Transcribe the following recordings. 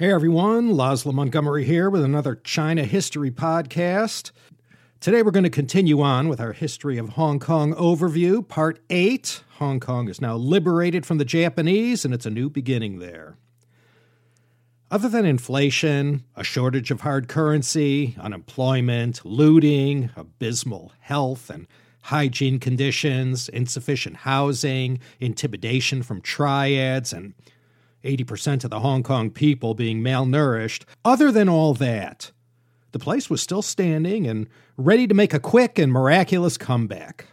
Hey everyone, Laszlo Montgomery here with another China History podcast. Today we're going to continue on with our History of Hong Kong overview, part 8. Hong Kong is now liberated from the Japanese and it's a new beginning there. Other than inflation, a shortage of hard currency, unemployment, looting, abysmal health and hygiene conditions, insufficient housing, intimidation from triads, and 80% of the Hong Kong people being malnourished. Other than all that, the place was still standing and ready to make a quick and miraculous comeback.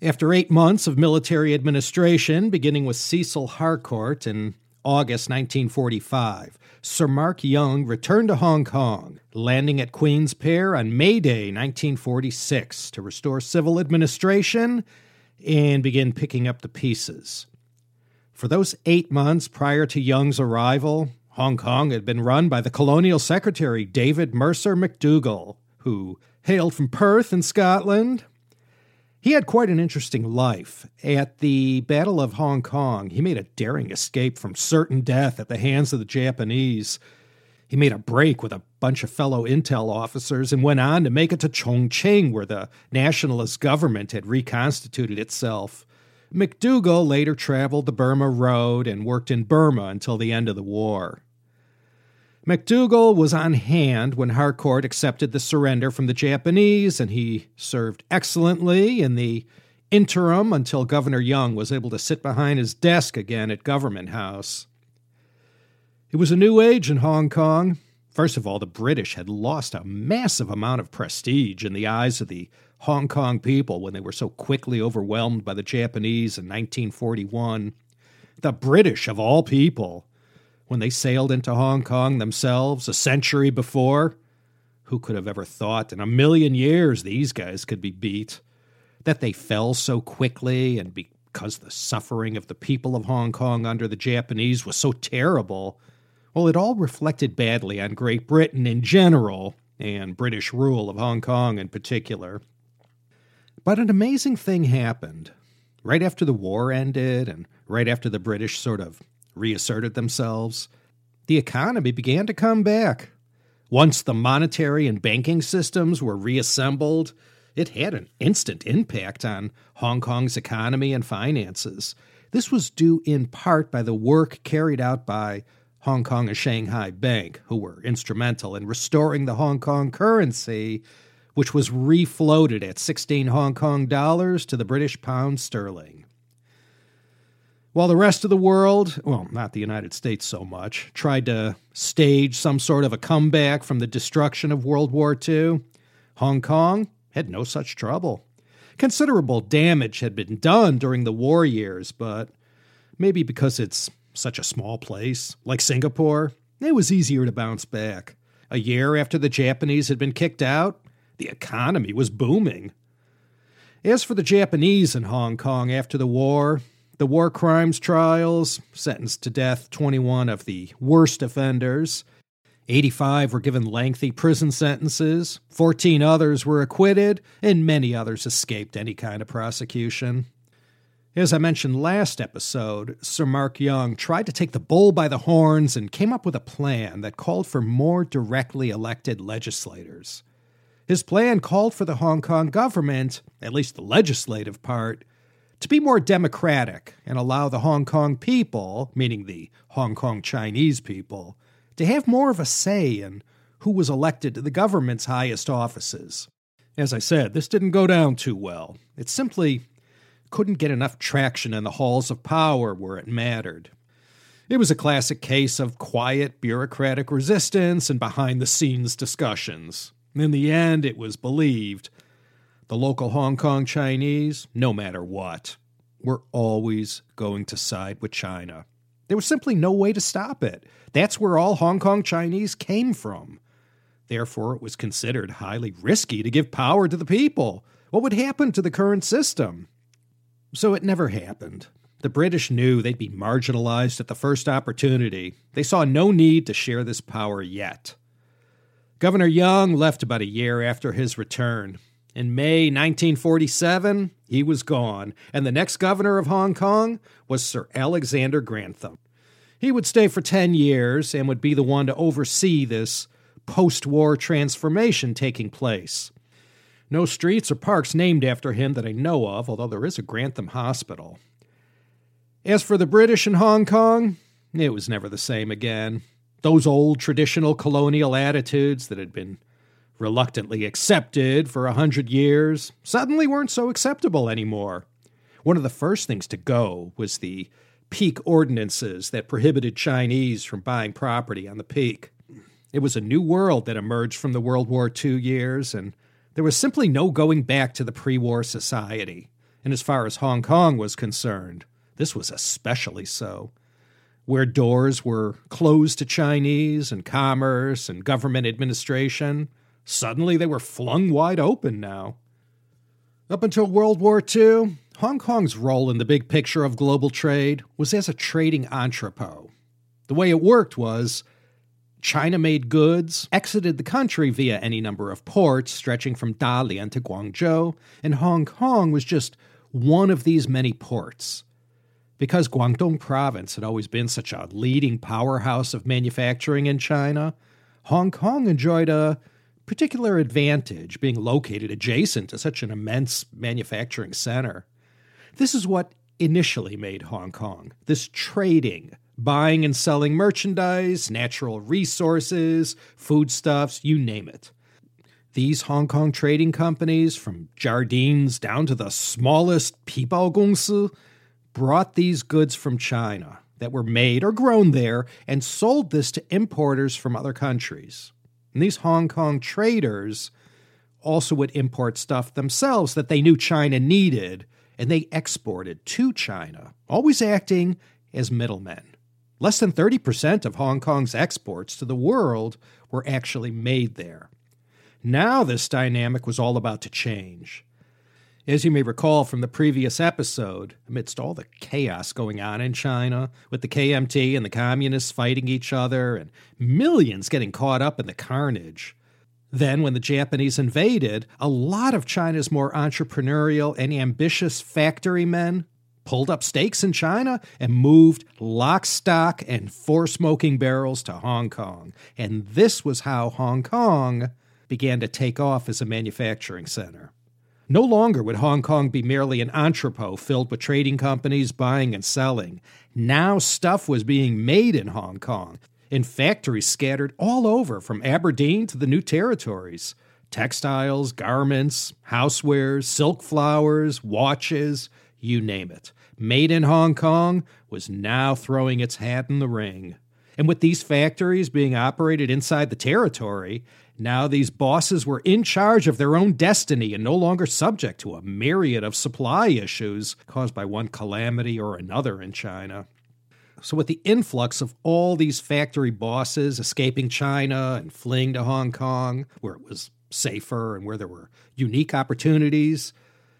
After eight months of military administration, beginning with Cecil Harcourt in August 1945, Sir Mark Young returned to Hong Kong, landing at Queen's Pier on May Day 1946 to restore civil administration and begin picking up the pieces. For those eight months prior to Young's arrival, Hong Kong had been run by the colonial secretary David Mercer MacDougall, who hailed from Perth in Scotland. He had quite an interesting life. At the Battle of Hong Kong, he made a daring escape from certain death at the hands of the Japanese. He made a break with a bunch of fellow intel officers and went on to make it to Chongqing, where the nationalist government had reconstituted itself. MacDougall later traveled the Burma Road and worked in Burma until the end of the war. MacDougall was on hand when Harcourt accepted the surrender from the Japanese, and he served excellently in the interim until Governor Young was able to sit behind his desk again at Government House. It was a new age in Hong Kong. First of all, the British had lost a massive amount of prestige in the eyes of the Hong Kong people when they were so quickly overwhelmed by the Japanese in 1941. The British, of all people, when they sailed into Hong Kong themselves a century before. Who could have ever thought in a million years these guys could be beat? That they fell so quickly and because the suffering of the people of Hong Kong under the Japanese was so terrible. Well, it all reflected badly on Great Britain in general and British rule of Hong Kong in particular. But an amazing thing happened. Right after the war ended and right after the British sort of reasserted themselves, the economy began to come back. Once the monetary and banking systems were reassembled, it had an instant impact on Hong Kong's economy and finances. This was due in part by the work carried out by Hong Kong and Shanghai Bank, who were instrumental in restoring the Hong Kong currency which was refloated at 16 Hong Kong dollars to the British pound sterling. While the rest of the world, well, not the United States so much, tried to stage some sort of a comeback from the destruction of World War II, Hong Kong had no such trouble. Considerable damage had been done during the war years, but maybe because it's such a small place, like Singapore, it was easier to bounce back. A year after the Japanese had been kicked out, the economy was booming. As for the Japanese in Hong Kong after the war, the war crimes trials sentenced to death 21 of the worst offenders. 85 were given lengthy prison sentences, 14 others were acquitted, and many others escaped any kind of prosecution. As I mentioned last episode, Sir Mark Young tried to take the bull by the horns and came up with a plan that called for more directly elected legislators. His plan called for the Hong Kong government, at least the legislative part, to be more democratic and allow the Hong Kong people, meaning the Hong Kong Chinese people, to have more of a say in who was elected to the government's highest offices. As I said, this didn't go down too well. It simply couldn't get enough traction in the halls of power where it mattered. It was a classic case of quiet bureaucratic resistance and behind the scenes discussions. In the end, it was believed the local Hong Kong Chinese, no matter what, were always going to side with China. There was simply no way to stop it. That's where all Hong Kong Chinese came from. Therefore, it was considered highly risky to give power to the people. What would happen to the current system? So it never happened. The British knew they'd be marginalized at the first opportunity. They saw no need to share this power yet. Governor Young left about a year after his return. In May 1947, he was gone, and the next governor of Hong Kong was Sir Alexander Grantham. He would stay for 10 years and would be the one to oversee this post war transformation taking place. No streets or parks named after him that I know of, although there is a Grantham Hospital. As for the British in Hong Kong, it was never the same again. Those old traditional colonial attitudes that had been reluctantly accepted for a hundred years suddenly weren't so acceptable anymore. One of the first things to go was the peak ordinances that prohibited Chinese from buying property on the peak. It was a new world that emerged from the World War II years, and there was simply no going back to the pre war society. And as far as Hong Kong was concerned, this was especially so. Where doors were closed to Chinese and commerce and government administration, suddenly they were flung wide open now. Up until World War II, Hong Kong's role in the big picture of global trade was as a trading entrepot. The way it worked was China made goods, exited the country via any number of ports stretching from Dalian to Guangzhou, and Hong Kong was just one of these many ports. Because Guangdong province had always been such a leading powerhouse of manufacturing in China, Hong Kong enjoyed a particular advantage being located adjacent to such an immense manufacturing center. This is what initially made Hong Kong this trading, buying and selling merchandise, natural resources, foodstuffs, you name it. These Hong Kong trading companies, from Jardines down to the smallest Pibao Gongsi, brought these goods from China that were made or grown there and sold this to importers from other countries. And these Hong Kong traders also would import stuff themselves that they knew China needed and they exported to China, always acting as middlemen. Less than 30% of Hong Kong's exports to the world were actually made there. Now, this dynamic was all about to change. As you may recall from the previous episode, amidst all the chaos going on in China, with the KMT and the communists fighting each other and millions getting caught up in the carnage, then, when the Japanese invaded, a lot of China's more entrepreneurial and ambitious factory men pulled up stakes in China and moved lock, stock, and four smoking barrels to Hong Kong. And this was how Hong Kong began to take off as a manufacturing center. No longer would Hong Kong be merely an entrepot filled with trading companies buying and selling. Now stuff was being made in Hong Kong in factories scattered all over from Aberdeen to the new territories. Textiles, garments, housewares, silk flowers, watches, you name it. Made in Hong Kong was now throwing its hat in the ring. And with these factories being operated inside the territory, now these bosses were in charge of their own destiny and no longer subject to a myriad of supply issues caused by one calamity or another in China. So, with the influx of all these factory bosses escaping China and fleeing to Hong Kong, where it was safer and where there were unique opportunities,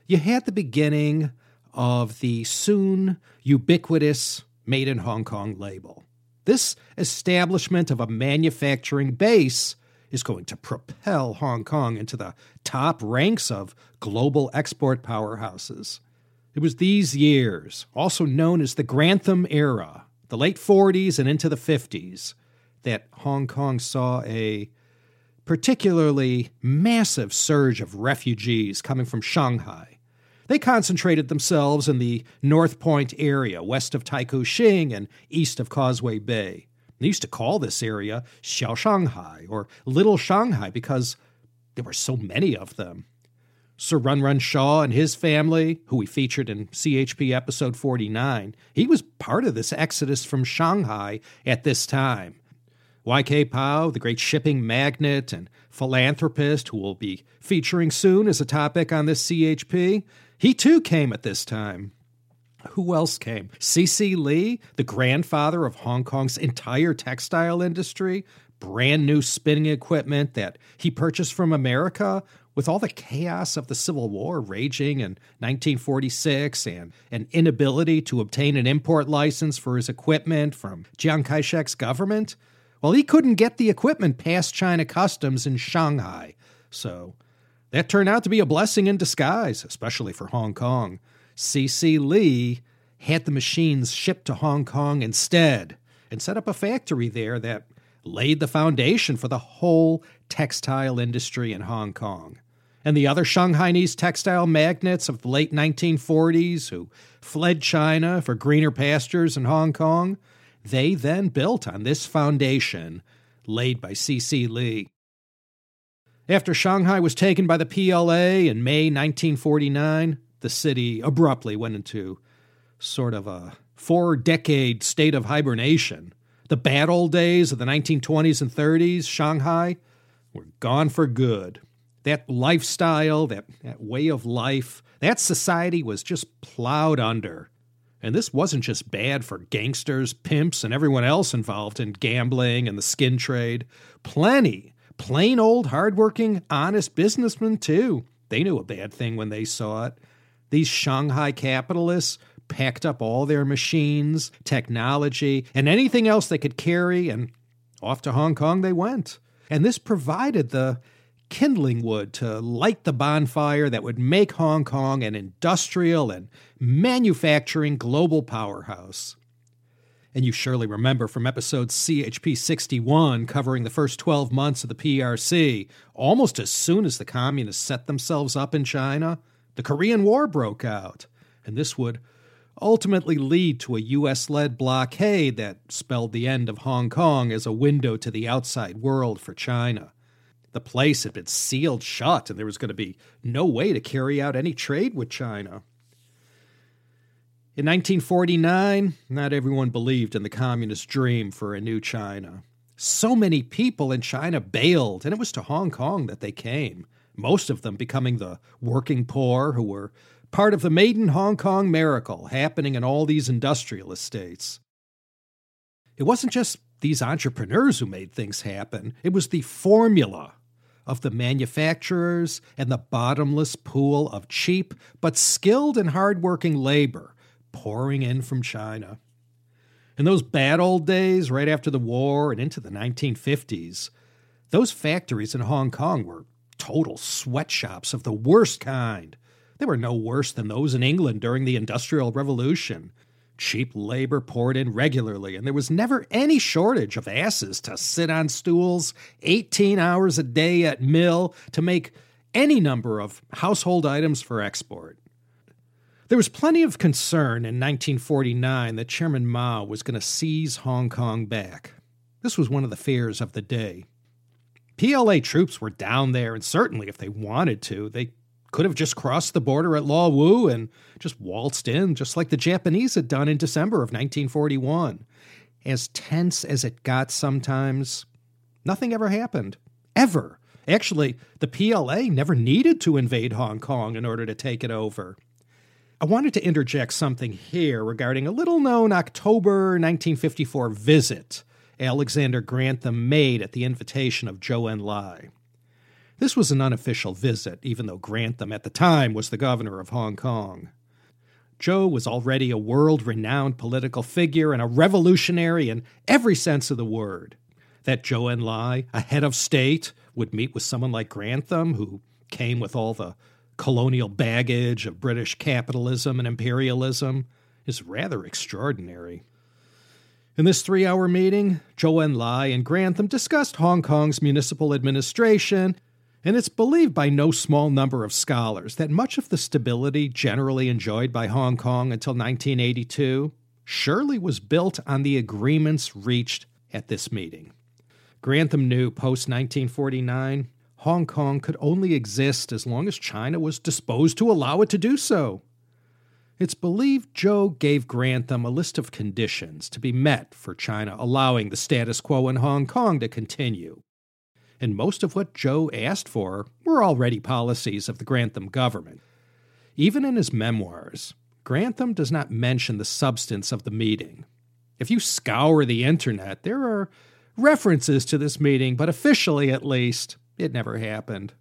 you had the beginning of the soon ubiquitous Made in Hong Kong label. This establishment of a manufacturing base is going to propel Hong Kong into the top ranks of global export powerhouses. It was these years, also known as the Grantham era, the late 40s and into the 50s, that Hong Kong saw a particularly massive surge of refugees coming from Shanghai. They concentrated themselves in the North Point area, west of Taikoo Shing and east of Causeway Bay. They used to call this area Xiao Shanghai or Little Shanghai because there were so many of them. Sir Run Run Shaw and his family, who we featured in CHP episode 49, he was part of this exodus from Shanghai at this time. YK Pao, the great shipping magnate and philanthropist who will be featuring soon as a topic on this CHP, he too came at this time. Who else came? C.C. Lee, the grandfather of Hong Kong's entire textile industry, brand new spinning equipment that he purchased from America with all the chaos of the Civil War raging in 1946 and an inability to obtain an import license for his equipment from Chiang Kai shek's government, well, he couldn't get the equipment past China customs in Shanghai. So that turned out to be a blessing in disguise, especially for Hong Kong. C.C. Lee had the machines shipped to Hong Kong instead. and set up a factory there that laid the foundation for the whole textile industry in Hong Kong. And the other Shanghainese textile magnates of the late 1940s who fled China for greener pastures in Hong Kong, they then built on this foundation laid by C.C. Lee. After Shanghai was taken by the PLA in May 1949, the city abruptly went into sort of a four decade state of hibernation. The bad old days of the 1920s and 30s, Shanghai, were gone for good. That lifestyle, that, that way of life, that society was just plowed under. And this wasn't just bad for gangsters, pimps, and everyone else involved in gambling and the skin trade. Plenty, plain old, hardworking, honest businessmen, too. They knew a bad thing when they saw it. These Shanghai capitalists packed up all their machines, technology, and anything else they could carry, and off to Hong Kong they went. And this provided the kindling wood to light the bonfire that would make Hong Kong an industrial and manufacturing global powerhouse. And you surely remember from episode CHP 61 covering the first 12 months of the PRC, almost as soon as the communists set themselves up in China, the Korean War broke out. And this would ultimately lead to a U.S. led blockade that spelled the end of Hong Kong as a window to the outside world for China. The place had been sealed shut, and there was going to be no way to carry out any trade with China. In 1949, not everyone believed in the communist dream for a new China. So many people in China bailed, and it was to Hong Kong that they came, most of them becoming the working poor who were part of the maiden Hong Kong miracle happening in all these industrial estates. It wasn't just these entrepreneurs who made things happen, it was the formula of the manufacturers and the bottomless pool of cheap but skilled and hardworking labor pouring in from China. In those bad old days, right after the war and into the 1950s, those factories in Hong Kong were total sweatshops of the worst kind. They were no worse than those in England during the Industrial Revolution. Cheap labor poured in regularly, and there was never any shortage of asses to sit on stools 18 hours a day at mill to make any number of household items for export. There was plenty of concern in 1949 that Chairman Mao was going to seize Hong Kong back. This was one of the fears of the day. PLA troops were down there, and certainly if they wanted to, they could have just crossed the border at Lo Wu and just waltzed in, just like the Japanese had done in December of 1941. As tense as it got sometimes, nothing ever happened. Ever. Actually, the PLA never needed to invade Hong Kong in order to take it over. I wanted to interject something here regarding a little known October 1954 visit Alexander Grantham made at the invitation of Zhou Enlai. This was an unofficial visit, even though Grantham at the time was the governor of Hong Kong. Zhou was already a world renowned political figure and a revolutionary in every sense of the word. That Zhou Enlai, a head of state, would meet with someone like Grantham, who came with all the colonial baggage of British capitalism and imperialism, is rather extraordinary. In this three hour meeting, Zhou Enlai and Grantham discussed Hong Kong's municipal administration and it's believed by no small number of scholars that much of the stability generally enjoyed by Hong Kong until 1982 surely was built on the agreements reached at this meeting. Grantham knew post 1949 Hong Kong could only exist as long as China was disposed to allow it to do so. It's believed Zhou gave Grantham a list of conditions to be met for China allowing the status quo in Hong Kong to continue and most of what Zhou asked for were already policies of the Grantham government. Even in his memoirs, Grantham does not mention the substance of the meeting. If you scour the internet, there are references to this meeting, but officially at least, it never happened.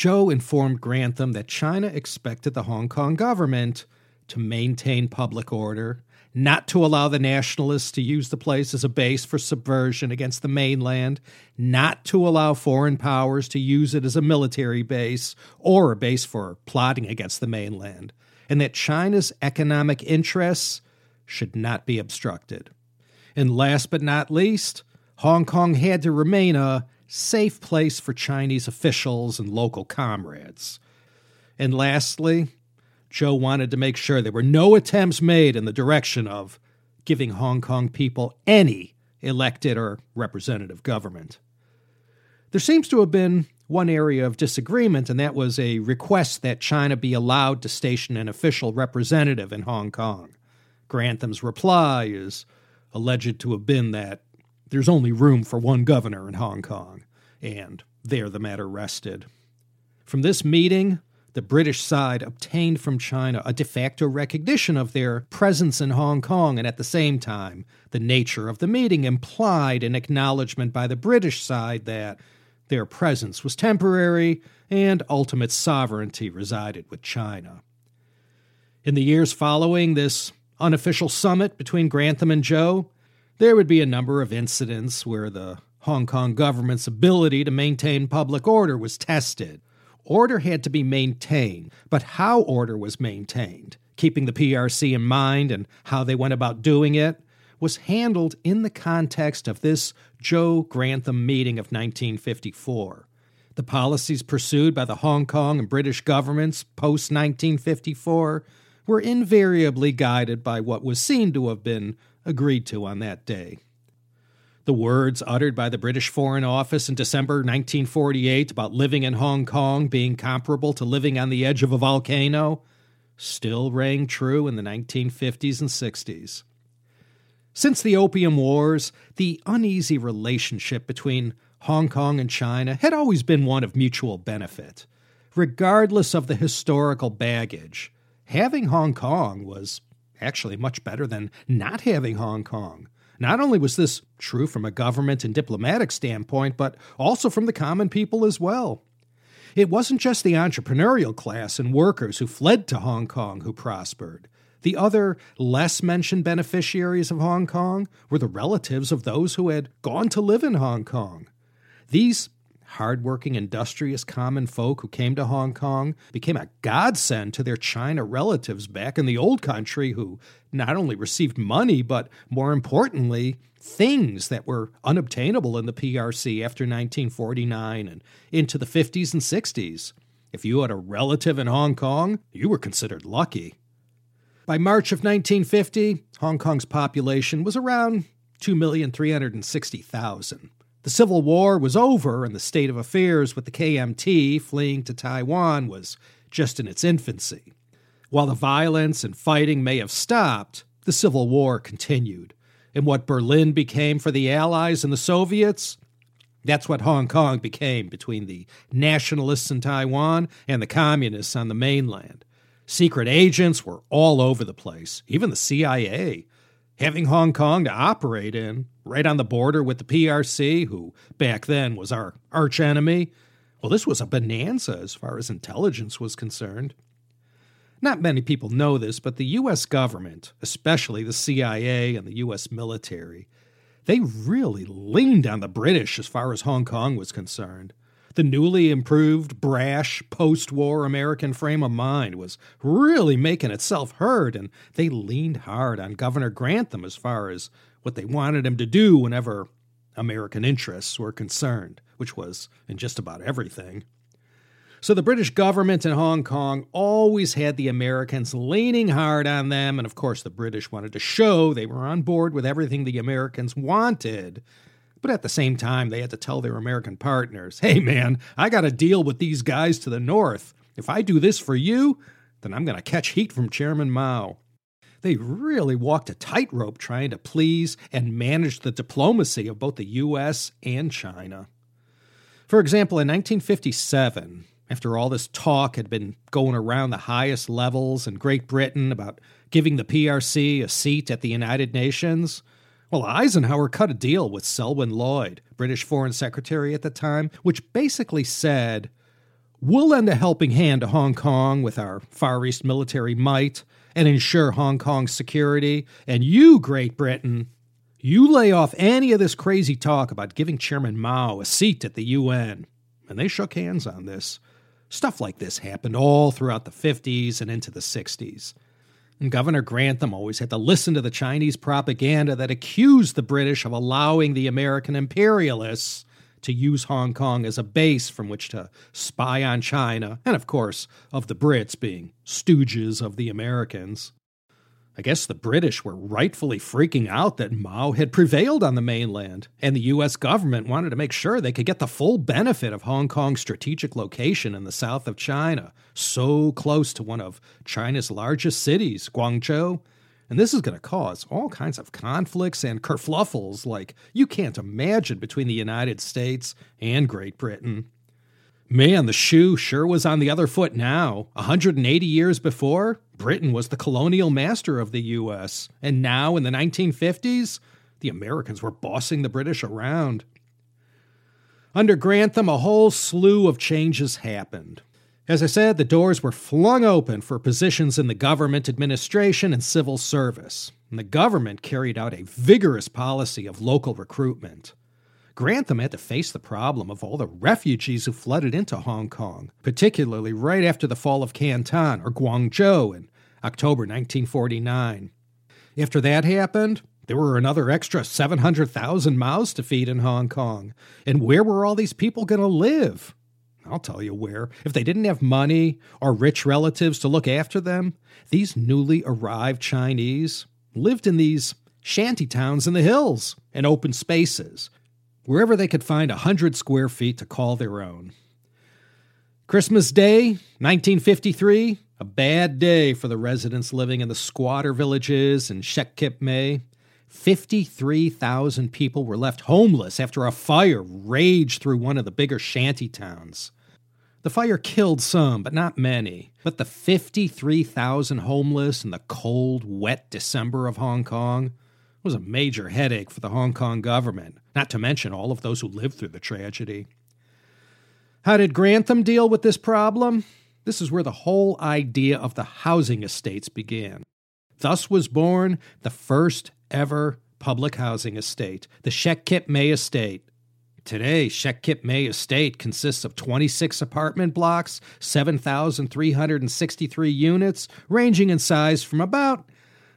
Zhou informed Grantham that China expected the Hong Kong government to maintain public order not to allow the nationalists to use the place as a base for subversion against the mainland, not to allow foreign powers to use it as a military base or a base for plotting against the mainland, and that China's economic interests should not be obstructed. And last but not least, Hong Kong had to remain a safe place for Chinese officials and local comrades. And lastly, Zhou wanted to make sure there were no attempts made in the direction of giving Hong Kong people any elected or representative government. There seems to have been one area of disagreement, and that was a request that China be allowed to station an official representative in Hong Kong. Grantham's reply is alleged to have been that there's only room for one governor in Hong Kong, and there the matter rested. From this meeting, the British side obtained from China a de facto recognition of their presence in Hong Kong, and at the same time, the nature of the meeting implied an acknowledgement by the British side that their presence was temporary, and ultimate sovereignty resided with China. In the years following this unofficial summit between Grantham and Zhou, there would be a number of incidents where the Hong Kong government's ability to maintain public order was tested. Order had to be maintained, but how order was maintained, keeping the PRC in mind and how they went about doing it, was handled in the context of this Zhou Grantham meeting of 1954. The policies pursued by the Hong Kong and British governments post 1954 were invariably guided by what was seen to have been agreed to on that day. The words uttered by the British Foreign Office in December 1948 about living in Hong Kong being comparable to living on the edge of a volcano still rang true in the 1950s and 60s. Since the Opium Wars, the uneasy relationship between Hong Kong and China had always been one of mutual benefit. Regardless of the historical baggage, having Hong Kong was actually much better than not having Hong Kong. Not only was this true from a government and diplomatic standpoint, but also from the common people as well. It wasn't just the entrepreneurial class and workers who fled to Hong Kong who prospered. The other, less mentioned beneficiaries of Hong Kong were the relatives of those who had gone to live in Hong Kong. These hardworking, industrious common folk who came to Hong Kong became a godsend to their China relatives back in the old country who not only received money, but more importantly, things that were unobtainable in the PRC after 1949 and into the 50s and 60s. If you had a relative in Hong Kong, you were considered lucky. By March of 1950, Hong Kong's population was around 2,360,000. The Civil War was over, and the state of affairs with the KMT fleeing to Taiwan was just in its infancy. While the violence and fighting may have stopped, the Civil War continued. And what Berlin became for the Allies and the Soviets, that's what Hong Kong became between the nationalists in Taiwan and the communists on the mainland. Secret agents were all over the place, even the CIA. Having Hong Kong to operate in, right on the border with the PRC, who back then was our archenemy, well, this was a bonanza as far as intelligence was concerned. Not many people know this, but the U.S. government, especially the CIA and the U.S. military, they really leaned on the British as far as Hong Kong was concerned. The newly improved, brash, post war American frame of mind was really making itself heard, and they leaned hard on Governor Grantham as far as what they wanted him to do whenever American interests were concerned, which was in just about everything. So the British government in Hong Kong always had the Americans leaning hard on them, and of course, the British wanted to show they were on board with everything the Americans wanted. But at the same time, they had to tell their American partners hey, man, I got to deal with these guys to the north. If I do this for you, then I'm going to catch heat from Chairman Mao. They really walked a tightrope trying to please and manage the diplomacy of both the U.S. and China. For example, in 1957, after all this talk had been going around the highest levels in Great Britain about giving the PRC a seat at the United Nations, well, Eisenhower cut a deal with Selwyn Lloyd, British Foreign Secretary at the time, which basically said, We'll lend a helping hand to Hong Kong with our Far East military might and ensure Hong Kong's security. And you, Great Britain, you lay off any of this crazy talk about giving Chairman Mao a seat at the UN. And they shook hands on this. Stuff like this happened all throughout the 50s and into the 60s. And Governor Grantham always had to listen to the Chinese propaganda that accused the British of allowing the American imperialists to use Hong Kong as a base from which to spy on China, and of course, of the Brits being stooges of the Americans. I guess the British were rightfully freaking out that Mao had prevailed on the mainland, and the US government wanted to make sure they could get the full benefit of Hong Kong's strategic location in the south of China, so close to one of China's largest cities, Guangzhou. And this is going to cause all kinds of conflicts and kerfluffles like you can't imagine between the United States and Great Britain. Man, the shoe sure was on the other foot now. 180 years before, Britain was the colonial master of the U.S., and now in the 1950s, the Americans were bossing the British around. Under Grantham, a whole slew of changes happened. As I said, the doors were flung open for positions in the government administration and civil service, and the government carried out a vigorous policy of local recruitment. Grantham had to face the problem of all the refugees who flooded into Hong Kong, particularly right after the fall of Canton or Guangzhou in October 1949. After that happened, there were another extra 700,000 mouths to feed in Hong Kong. And where were all these people going to live? I'll tell you where. If they didn't have money or rich relatives to look after them, these newly arrived Chinese lived in these shanty towns in the hills and open spaces wherever they could find a hundred square feet to call their own. Christmas Day, 1953, a bad day for the residents living in the squatter villages in Shek Kip Mei. 53,000 people were left homeless after a fire raged through one of the bigger shanty towns. The fire killed some, but not many. But the 53,000 homeless in the cold, wet December of Hong Kong was a major headache for the Hong Kong government, not to mention all of those who lived through the tragedy. How did Grantham deal with this problem? This is where the whole idea of the housing estates began. Thus was born the first ever public housing estate, the Shek Kip Mei Estate. Today, Shek Kip Mei Estate consists of 26 apartment blocks, 7,363 units, ranging in size from about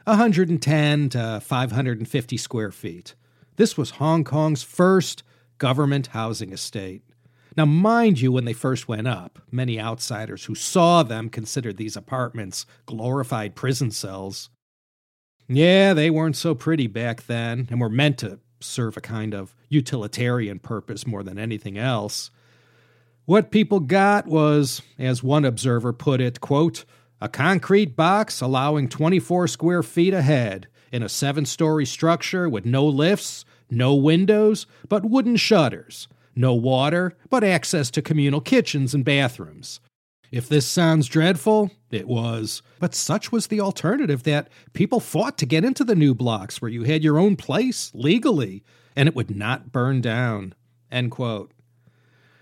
110 to 550 square feet. This was Hong Kong's first government housing estate. Now, mind you, when they first went up, many outsiders who saw them considered these apartments glorified prison cells. Yeah, they weren't so pretty back then and were meant to serve a kind of utilitarian purpose more than anything else. What people got was, as one observer put it, quote, a concrete box allowing 24 square feet ahead in a seven story structure with no lifts, no windows, but wooden shutters, no water, but access to communal kitchens and bathrooms. If this sounds dreadful, it was. But such was the alternative that people fought to get into the new blocks where you had your own place legally and it would not burn down. End quote.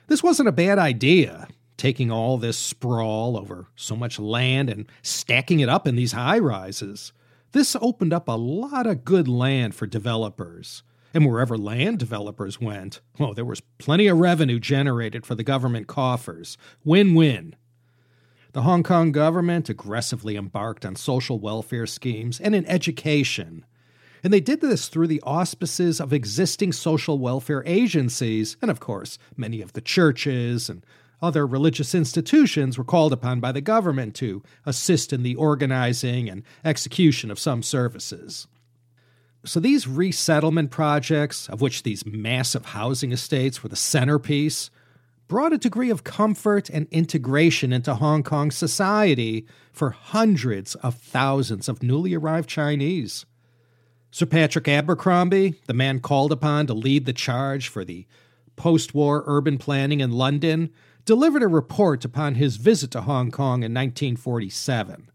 This wasn't a bad idea taking all this sprawl over so much land and stacking it up in these high rises. This opened up a lot of good land for developers. And wherever land developers went, well, there was plenty of revenue generated for the government coffers. Win win. The Hong Kong government aggressively embarked on social welfare schemes and in education. And they did this through the auspices of existing social welfare agencies, and of course, many of the churches and other religious institutions were called upon by the government to assist in the organizing and execution of some services. So, these resettlement projects, of which these massive housing estates were the centerpiece, brought a degree of comfort and integration into Hong Kong society for hundreds of thousands of newly arrived Chinese. Sir Patrick Abercrombie, the man called upon to lead the charge for the post war urban planning in London, delivered a report upon his visit to Hong Kong in 1947.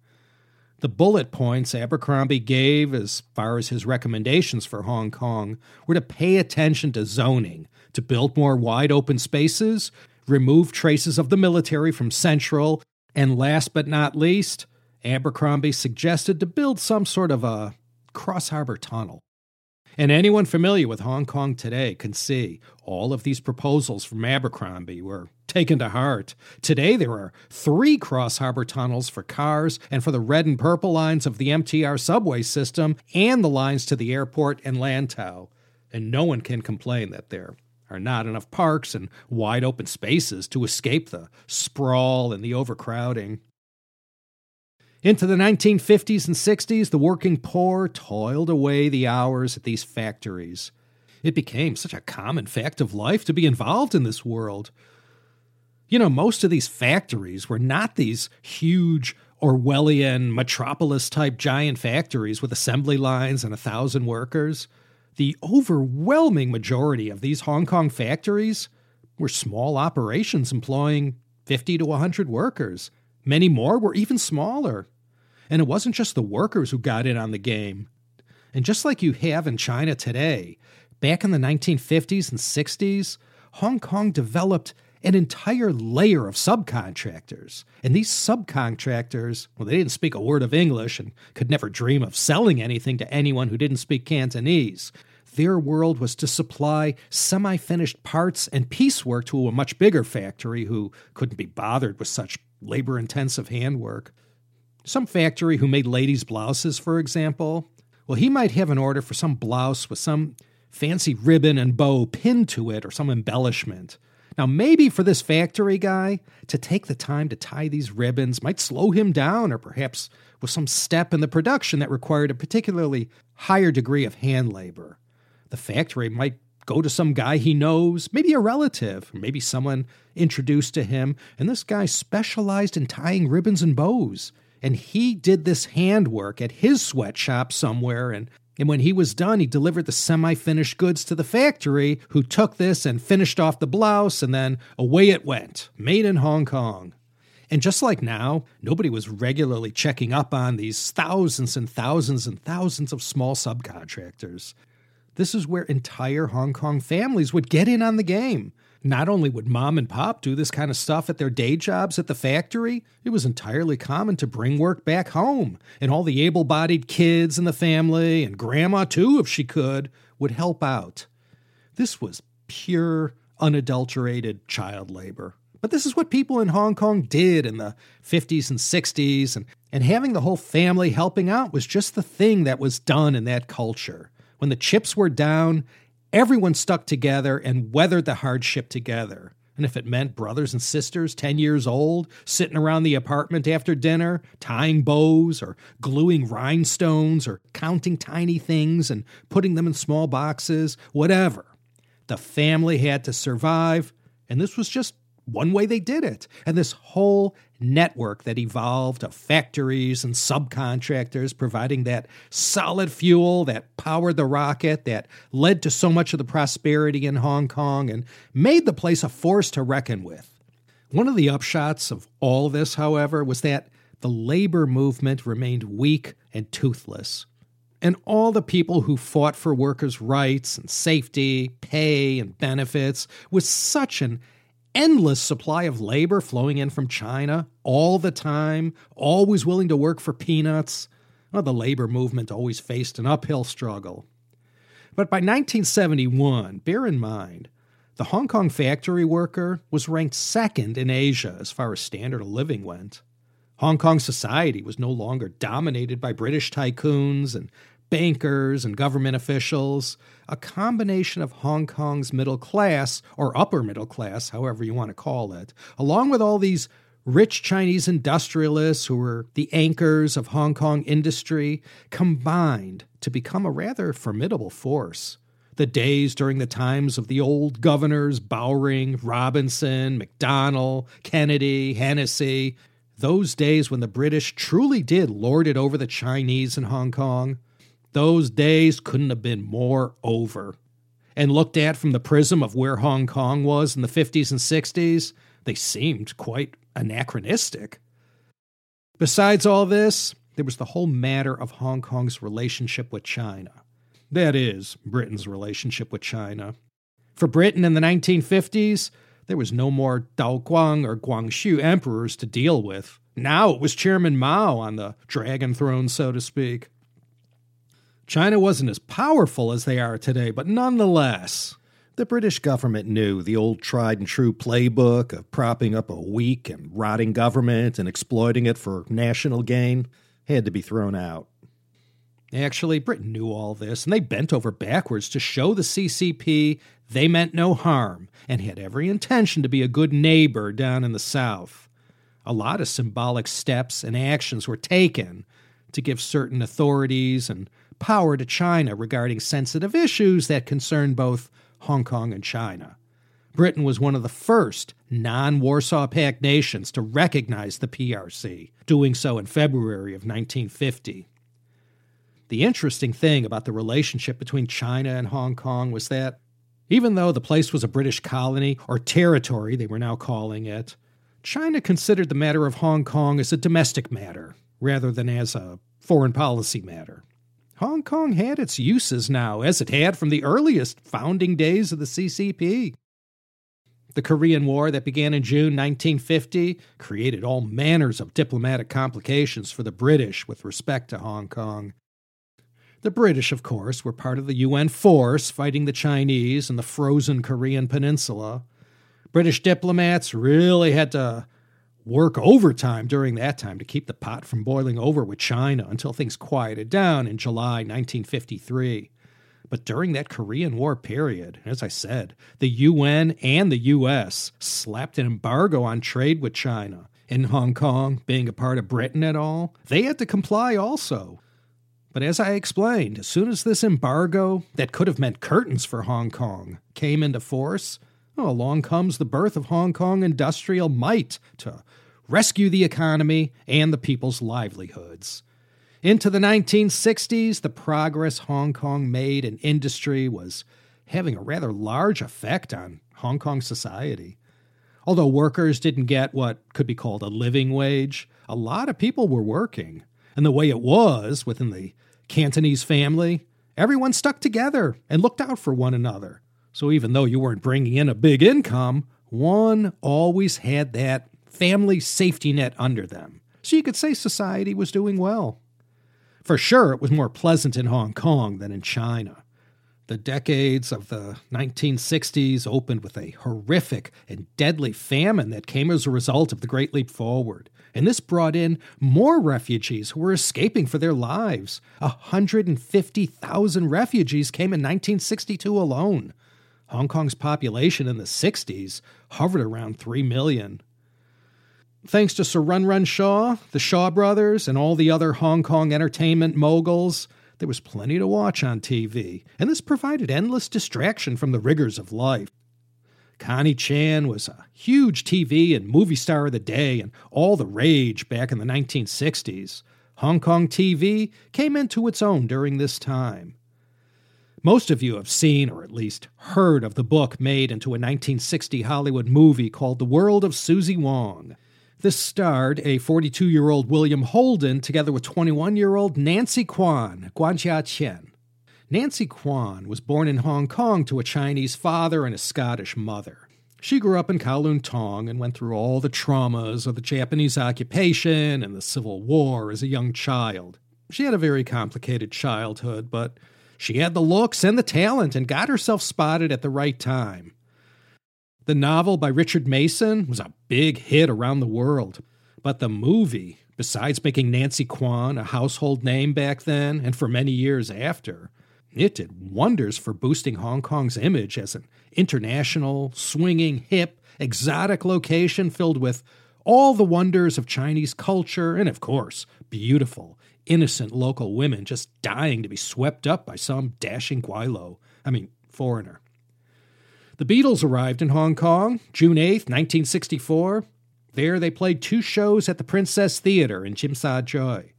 The bullet points Abercrombie gave as far as his recommendations for Hong Kong were to pay attention to zoning, to build more wide open spaces, remove traces of the military from Central, and last but not least, Abercrombie suggested to build some sort of a cross harbor tunnel. And anyone familiar with Hong Kong today can see all of these proposals from Abercrombie were taken to heart. Today, there are three cross harbor tunnels for cars and for the red and purple lines of the MTR subway system and the lines to the airport and Lantau. And no one can complain that there are not enough parks and wide open spaces to escape the sprawl and the overcrowding. Into the 1950s and 60s, the working poor toiled away the hours at these factories. It became such a common fact of life to be involved in this world. You know, most of these factories were not these huge Orwellian metropolis type giant factories with assembly lines and a thousand workers. The overwhelming majority of these Hong Kong factories were small operations employing 50 to 100 workers. Many more were even smaller. And it wasn't just the workers who got in on the game. And just like you have in China today, back in the 1950s and 60s, Hong Kong developed an entire layer of subcontractors. And these subcontractors, well, they didn't speak a word of English and could never dream of selling anything to anyone who didn't speak Cantonese. Their world was to supply semi finished parts and piecework to a much bigger factory who couldn't be bothered with such labor intensive handwork. Some factory who made ladies' blouses, for example, well, he might have an order for some blouse with some fancy ribbon and bow pinned to it or some embellishment. Now, maybe for this factory guy, to take the time to tie these ribbons might slow him down, or perhaps was some step in the production that required a particularly higher degree of hand labor. The factory might go to some guy he knows, maybe a relative, maybe someone introduced to him, and this guy specialized in tying ribbons and bows and he did this handwork at his sweatshop somewhere and and when he was done, he delivered the semi finished goods to the factory, who took this and finished off the blouse, and then away it went, made in Hong Kong. And just like now, nobody was regularly checking up on these thousands and thousands and thousands of small subcontractors. This is where entire Hong Kong families would get in on the game. Not only would mom and pop do this kind of stuff at their day jobs at the factory, it was entirely common to bring work back home, and all the able bodied kids in the family, and grandma too, if she could, would help out. This was pure, unadulterated child labor. But this is what people in Hong Kong did in the 50s and 60s, and, and having the whole family helping out was just the thing that was done in that culture. When the chips were down, Everyone stuck together and weathered the hardship together. And if it meant brothers and sisters, 10 years old, sitting around the apartment after dinner, tying bows or gluing rhinestones or counting tiny things and putting them in small boxes, whatever. The family had to survive, and this was just one way they did it. And this whole network that evolved of factories and subcontractors providing that solid fuel that powered the rocket that led to so much of the prosperity in Hong Kong and made the place a force to reckon with. One of the upshots of all this, however, was that the labor movement remained weak and toothless. And all the people who fought for workers' rights and safety, pay, and benefits with such an endless supply of labor flowing in from China all the time, always willing to work for peanuts. Well, the labor movement always faced an uphill struggle. But by 1971, bear in mind, the Hong Kong factory worker was ranked second in Asia as far as standard of living went. Hong Kong society was no longer dominated by British tycoons and bankers and government officials, a combination of Hong Kong's middle class, or upper middle class, however you want to call it, along with all these rich Chinese industrialists who were the anchors of Hong Kong industry, combined to become a rather formidable force. The days during the times of the old governors Bowring, Robinson, MacDonald, Kennedy, Hennessy, those days when the British truly did lord it over the Chinese in Hong Kong, those days couldn't have been more over. And looked at from the prism of where Hong Kong was in the 50s and 60s, they seemed quite anachronistic. Besides all this, there was the whole matter of Hong Kong's relationship with China. That is, Britain's relationship with China. For Britain in the 1950s, there was no more Daoguang or Guangxu emperors to deal with. Now it was Chairman Mao on the dragon throne, so to speak. China wasn't as powerful as they are today, but nonetheless, The British government knew the old tried and true playbook of propping up a weak and rotting government and exploiting it for national gain had to be thrown out. Actually, Britain knew all this, and they bent over backwards to show the CCP they meant no harm and had every intention to be a good neighbor down in the South. A lot of symbolic steps and actions were taken to give certain authorities and power to China regarding sensitive issues that concern both Hong Kong and China. Britain was one of the first non Warsaw Pact nations to recognize the PRC, doing so in February of 1950. The interesting thing about the relationship between China and Hong Kong was that, even though the place was a British colony, or territory they were now calling it, China considered the matter of Hong Kong as a domestic matter rather than as a foreign policy matter. Hong Kong had its uses now, as it had from the earliest founding days of the CCP. The Korean War that began in June 1950 created all manners of diplomatic complications for the British with respect to Hong Kong. The British, of course, were part of the UN force fighting the Chinese in the frozen Korean peninsula. British diplomats really had to work overtime during that time to keep the pot from boiling over with China until things quieted down in July 1953. But during that Korean War period, as I said, the UN and the US slapped an embargo on trade with China. In Hong Kong, being a part of Britain at all, they had to comply also. But as I explained, as soon as this embargo, that could have meant curtains for Hong Kong, came into force, well, along comes the birth of Hong Kong industrial might to rescue the economy and the people's livelihoods. Into the 1960s, the progress Hong Kong made in industry was having a rather large effect on Hong Kong society. Although workers didn't get what could be called a living wage, a lot of people were working. And the way it was within the Cantonese family, everyone stuck together and looked out for one another. So even though you weren't bringing in a big income, one always had that family safety net under them. So you could say society was doing well. For sure, it was more pleasant in Hong Kong than in China. The decades of the 1960s opened with a horrific and deadly famine that came as a result of the Great Leap Forward. And this brought in more refugees who were escaping for their lives. 150,000 refugees came in 1962 alone. Hong Kong's population in the 60s hovered around 3 million. Thanks to Sir Run Run Shaw, the Shaw brothers, and all the other Hong Kong entertainment moguls, there was plenty to watch on TV, and this provided endless distraction from the rigors of life. Connie Chan was a huge TV and movie star of the day and all the rage back in the 1960s. Hong Kong TV came into its own during this time. Most of you have seen, or at least heard, of the book made into a 1960 Hollywood movie called The World of Susie Wong. This starred a 42 year old William Holden together with 21 year old Nancy Kwan, Guan Chen. Nancy Kwan was born in Hong Kong to a Chinese father and a Scottish mother. She grew up in Kowloon Tong and went through all the traumas of the Japanese occupation and the Civil War as a young child. She had a very complicated childhood, but she had the looks and the talent and got herself spotted at the right time. The novel by Richard Mason was a big hit around the world, but the movie, besides making Nancy Kwan a household name back then and for many years after, it did wonders for boosting Hong Kong's image as an international, swinging, hip, exotic location filled with all the wonders of Chinese culture and, of course, beautiful, innocent local women just dying to be swept up by some dashing Gweilo, I mean, foreigner. The Beatles arrived in Hong Kong June 8, 1964. There they played two shows at the Princess Theatre in Tsim Sha Tsui.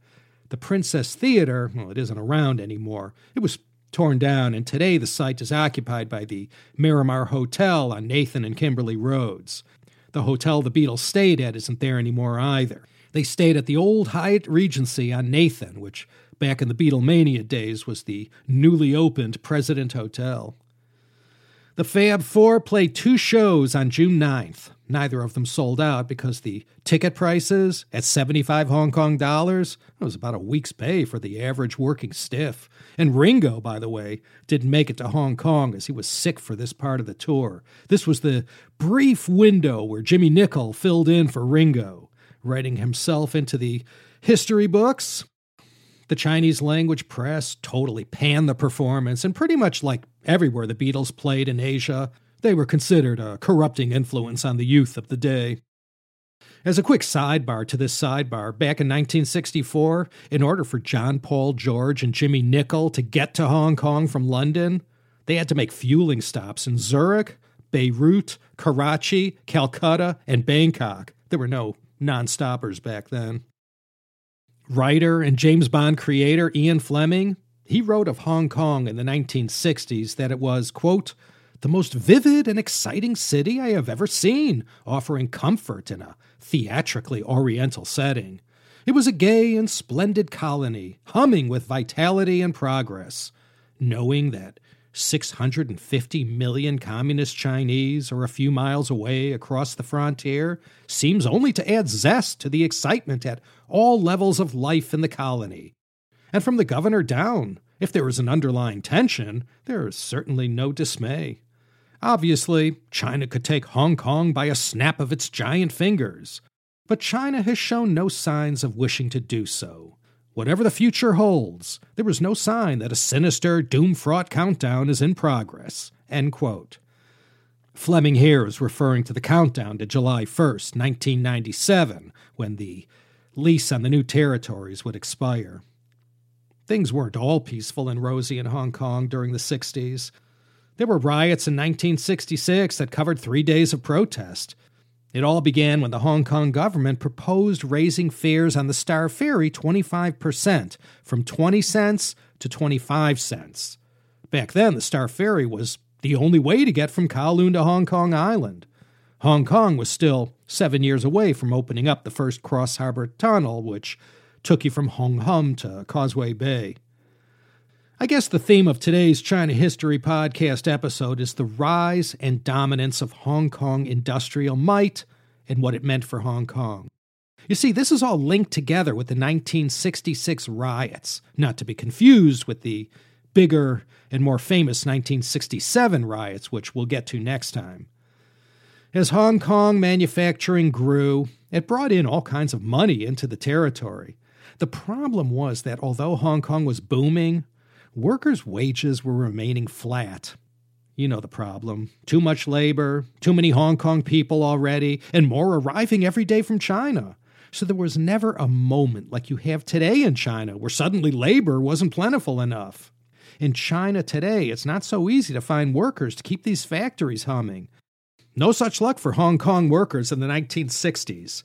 The Princess Theatre, well, it isn't around anymore. It was torn down, and today the site is occupied by the Miramar Hotel on Nathan and Kimberley Roads. The hotel the Beatles stayed at isn't there anymore either. They stayed at the old Hyatt Regency on Nathan, which back in the Beatlemania days was the newly opened President Hotel. The Fab Four played two shows on June 9th. Neither of them sold out because the ticket prices at 75 Hong Kong dollars was about a week's pay for the average working stiff. And Ringo, by the way, didn't make it to Hong Kong as he was sick for this part of the tour. This was the brief window where Jimmy Nicol filled in for Ringo, writing himself into the history books. The Chinese language press totally panned the performance, and pretty much like everywhere the Beatles played in Asia, they were considered a corrupting influence on the youth of the day. As a quick sidebar to this sidebar, back in 1964, in order for John Paul George and Jimmy Nicol to get to Hong Kong from London, they had to make fueling stops in Zurich, Beirut, Karachi, Calcutta, and Bangkok. There were no non stoppers back then. Writer and James Bond creator Ian Fleming, he wrote of Hong Kong in the 1960s that it was, quote, the most vivid and exciting city I have ever seen, offering comfort in a theatrically oriental setting. It was a gay and splendid colony, humming with vitality and progress. Knowing that 650 million communist Chinese are a few miles away across the frontier seems only to add zest to the excitement at all levels of life in the colony. And from the governor down, if there is an underlying tension, there is certainly no dismay. Obviously, China could take Hong Kong by a snap of its giant fingers, but China has shown no signs of wishing to do so. Whatever the future holds, there is no sign that a sinister, doom fraught countdown is in progress. End quote. Fleming here is referring to the countdown to July 1st, 1997, when the lease on the new territories would expire. Things weren't all peaceful and rosy in Hong Kong during the 60s. There were riots in 1966 that covered three days of protest. It all began when the Hong Kong government proposed raising fares on the Star Ferry 25%, from 20 cents to 25 cents. Back then, the Star Ferry was the only way to get from Kowloon to Hong Kong Island. Hong Kong was still seven years away from opening up the first cross harbor tunnel, which took you from Hong Kong to Causeway Bay. I guess the theme of today's China History Podcast episode is the rise and dominance of Hong Kong industrial might and what it meant for Hong Kong. You see, this is all linked together with the 1966 riots, not to be confused with the bigger and more famous 1967 riots, which we'll get to next time. As Hong Kong manufacturing grew, it brought in all kinds of money into the territory. The problem was that although Hong Kong was booming, workers' wages were remaining flat. You know the problem. Too much labor, too many Hong Kong people already, and more arriving every day from China. So there was never a moment like you have today in China where suddenly labor wasn't plentiful enough. In China today, it's not so easy to find workers to keep these factories humming. No such luck for Hong Kong workers in the 1960s.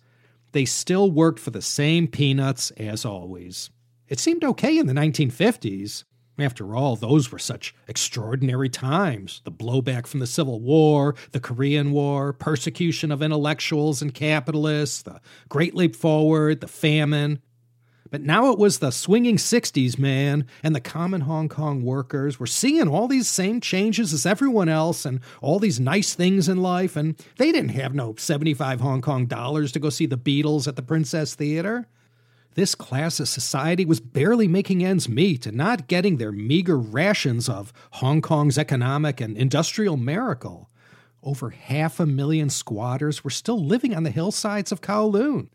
They still worked for the same peanuts as always. It seemed okay in the 1950s. After all, those were such extraordinary times the blowback from the Civil War, the Korean War, persecution of intellectuals and capitalists, the Great Leap Forward, the famine. But now it was the swinging 60s, man, and the common Hong Kong workers were seeing all these same changes as everyone else and all these nice things in life, and they didn't have no 75 Hong Kong dollars to go see the Beatles at the Princess Theater. This class of society was barely making ends meet and not getting their meager rations of Hong Kong's economic and industrial miracle. Over half a million squatters were still living on the hillsides of Kowloon.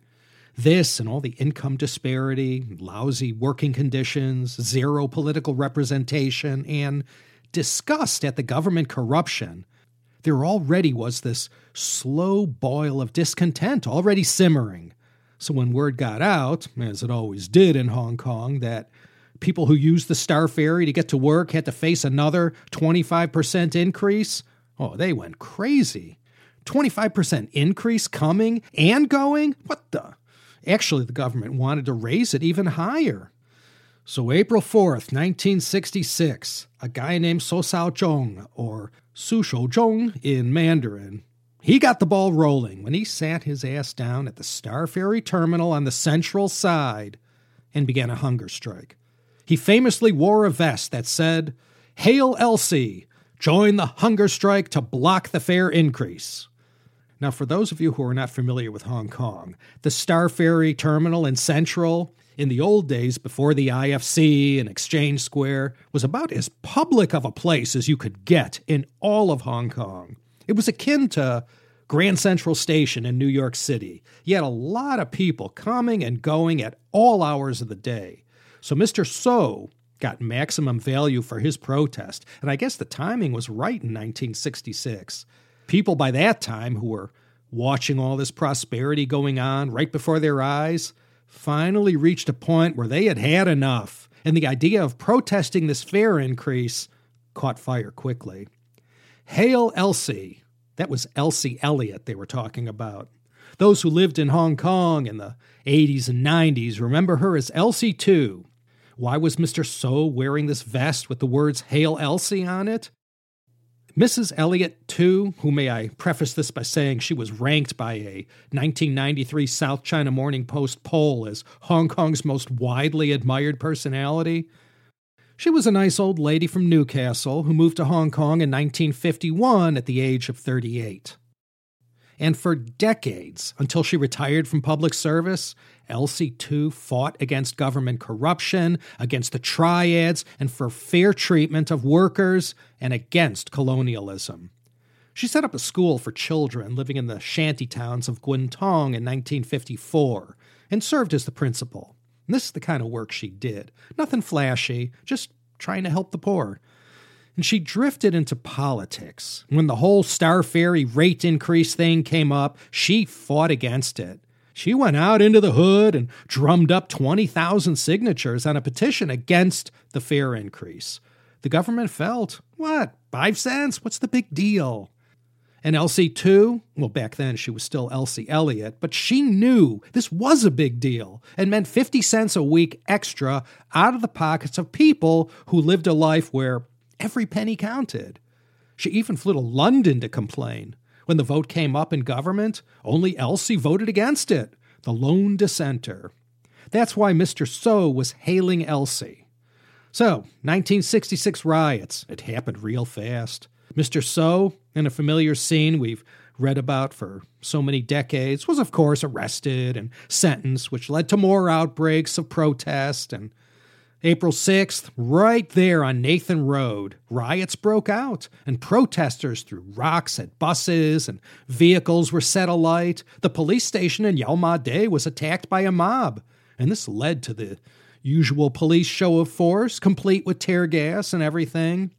This and all the income disparity, lousy working conditions, zero political representation, and disgust at the government corruption. There already was this slow boil of discontent already simmering. So when word got out, as it always did in Hong Kong, that people who used the Star Ferry to get to work had to face another 25% increase, oh, they went crazy. 25% increase coming and going? What the? Actually, the government wanted to raise it even higher. So, April 4th, 1966, a guy named So Sao Zhong, or Su Shou Zhong in Mandarin, he got the ball rolling when he sat his ass down at the Star Ferry terminal on the central side and began a hunger strike. He famously wore a vest that said, Hail Elsie, join the hunger strike to block the fare increase. Now, for those of you who are not familiar with Hong Kong, the Star Ferry Terminal in Central, in the old days before the IFC and Exchange Square, was about as public of a place as you could get in all of Hong Kong. It was akin to Grand Central Station in New York City. You had a lot of people coming and going at all hours of the day. So Mr. So got maximum value for his protest, and I guess the timing was right in 1966. People by that time who were watching all this prosperity going on right before their eyes finally reached a point where they had had enough, and the idea of protesting this fare increase caught fire quickly. Hail Elsie! That was Elsie Elliott they were talking about. Those who lived in Hong Kong in the 80s and 90s remember her as Elsie Tu. Why was Mr. So wearing this vest with the words Hail Elsie on it? Mrs. Elliott Tu, who may I preface this by saying she was ranked by a 1993 South China Morning Post poll as Hong Kong's most widely admired personality. She was a nice old lady from Newcastle who moved to Hong Kong in 1951 at the age of 38. And for decades, until she retired from public service, Elsie Tu fought against government corruption, against the triads, and for fair treatment of workers, and against colonialism. She set up a school for children living in the shanty towns of Kwun Tong in 1954 and served as the principal. And this is the kind of work she did. Nothing flashy, just trying to help the poor. And she drifted into politics. When the whole Star Ferry rate increase thing came up, she fought against it. She went out into the hood and drummed up 20,000 signatures on a petition against the fare increase. The government felt, what, five cents? What's the big deal? And Elsie Tu? Well, back then she was still Elsie Elliott, but she knew this was a big deal and meant 50 cents a week extra out of the pockets of people who lived a life where every penny counted. She even flew to London to complain. When the vote came up in government, only Elsie voted against it, the lone dissenter. That's why Mr. So was hailing Elsie. So, 1966 riots. It happened real fast. Mr. So, in a familiar scene we've read about for so many decades, was of course arrested and sentenced, which led to more outbreaks of protest and April 6th, right there on Nathan Road, riots broke out, and protesters threw rocks at buses, and vehicles were set alight. The police station in Yau Ma Tei was attacked by a mob, and this led to the usual police show of force, complete with tear gas and everything.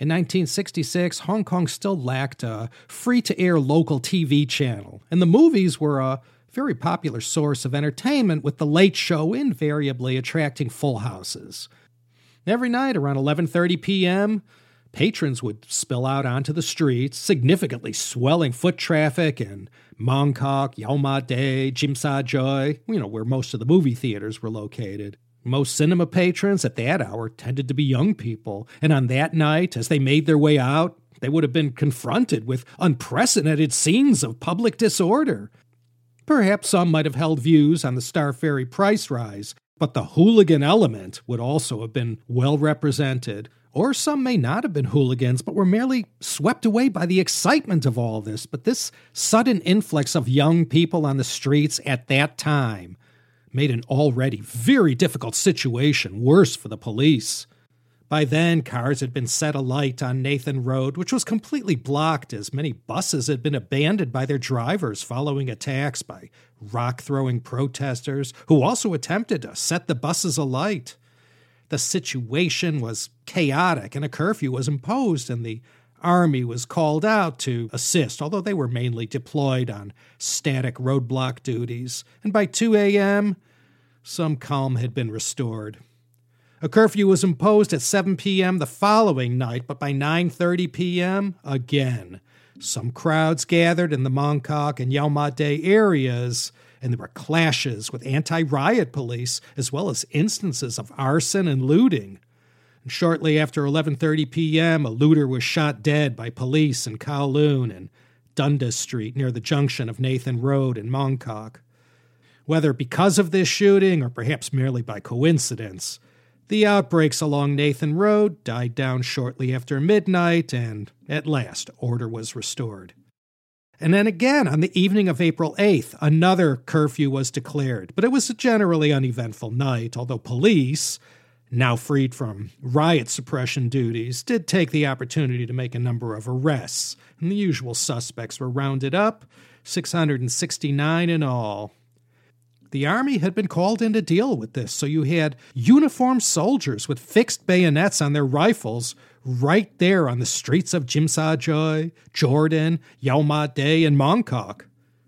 In 1966, Hong Kong still lacked a free to air local TV channel, and the movies were a very popular source of entertainment, with the late show invariably attracting full houses. Every night around 11:30 p.m., patrons would spill out onto the streets, significantly swelling foot traffic in Mong Kok, Yau Ma Tsim Sha Tsui, you know, where most of the movie theaters were located. Most cinema patrons at that hour tended to be young people, and on that night, as they made their way out, they would have been confronted with unprecedented scenes of public disorder. Perhaps some might have held views on the Star Ferry price rise, but the hooligan element would also have been well represented. Or some may not have been hooligans, but were merely swept away by the excitement of all this. But this sudden influx of young people on the streets at that time made an already very difficult situation worse for the police. By then, cars had been set alight on Nathan Road, which was completely blocked as many buses had been abandoned by their drivers following attacks by rock throwing protesters who also attempted to set the buses alight. The situation was chaotic and a curfew was imposed, and the army was called out to assist, although they were mainly deployed on static roadblock duties. And by 2 a.m., some calm had been restored. A curfew was imposed at 7 p.m. the following night, but by 9:30 p.m. again, some crowds gathered in the Mong Kok and Yau areas, and there were clashes with anti-riot police as well as instances of arson and looting. And shortly after 11:30 p.m., a looter was shot dead by police in Kowloon and Dundas Street near the junction of Nathan Road and Mong Kok. Whether because of this shooting or perhaps merely by coincidence, The outbreaks along Nathan Road died down shortly after midnight, and at last order was restored. And then again, on the evening of April 8th, another curfew was declared, but it was a generally uneventful night, although police, now freed from riot suppression duties, did take the opportunity to make a number of arrests, and the usual suspects were rounded up 669 in all. The army had been called in to deal with this, so you had uniformed soldiers with fixed bayonets on their rifles right there on the streets of Tsim Sha Tsui, Jordan, Yau Ma Tei, and Mongkok.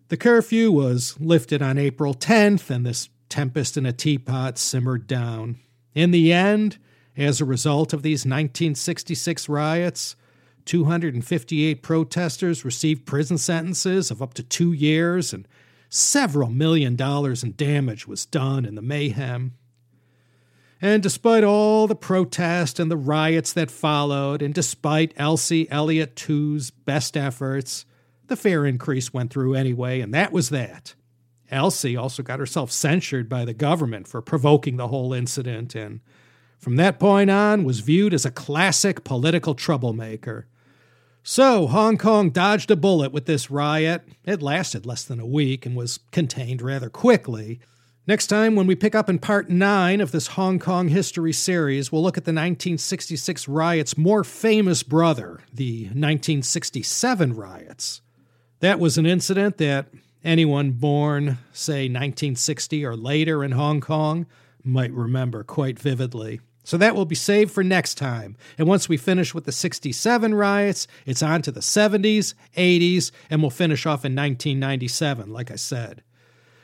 The curfew was lifted on April 10th, and this tempest in a teapot simmered down. In the end, as a result of these 1966 riots, 258 protesters received prison sentences of up to two years, and Several million dollars in damage was done in the mayhem. And despite all the protest and the riots that followed, and despite Elsie Elliott Tu's best efforts, the fare increase went through anyway, and that was that. Elsie also got herself censured by the government for provoking the whole incident, and from that point on was viewed as a classic political troublemaker. So, Hong Kong dodged a bullet with this riot. It lasted less than a week and was contained rather quickly. Next time, when we pick up in part 9 of this Hong Kong history series, we'll look at the 1966 riot's more famous brother, the 1967 riots. That was an incident that anyone born, say, 1960 or later in Hong Kong might remember quite vividly. So that will be saved for next time. And once we finish with the 67 riots, it's on to the 70s, 80s, and we'll finish off in 1997, like I said.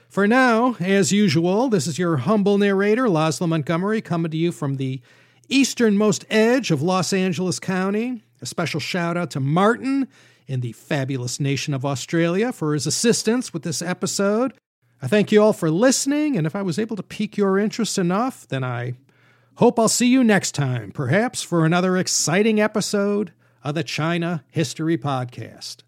For now, as usual, this is your humble narrator, Laszlo Montgomery, coming to you from the easternmost edge of Los Angeles County. A special shout out to Martin in the fabulous nation of Australia for his assistance with this episode. I thank you all for listening, and if I was able to pique your interest enough, then I Hope I'll see you next time, perhaps for another exciting episode of the China History Podcast.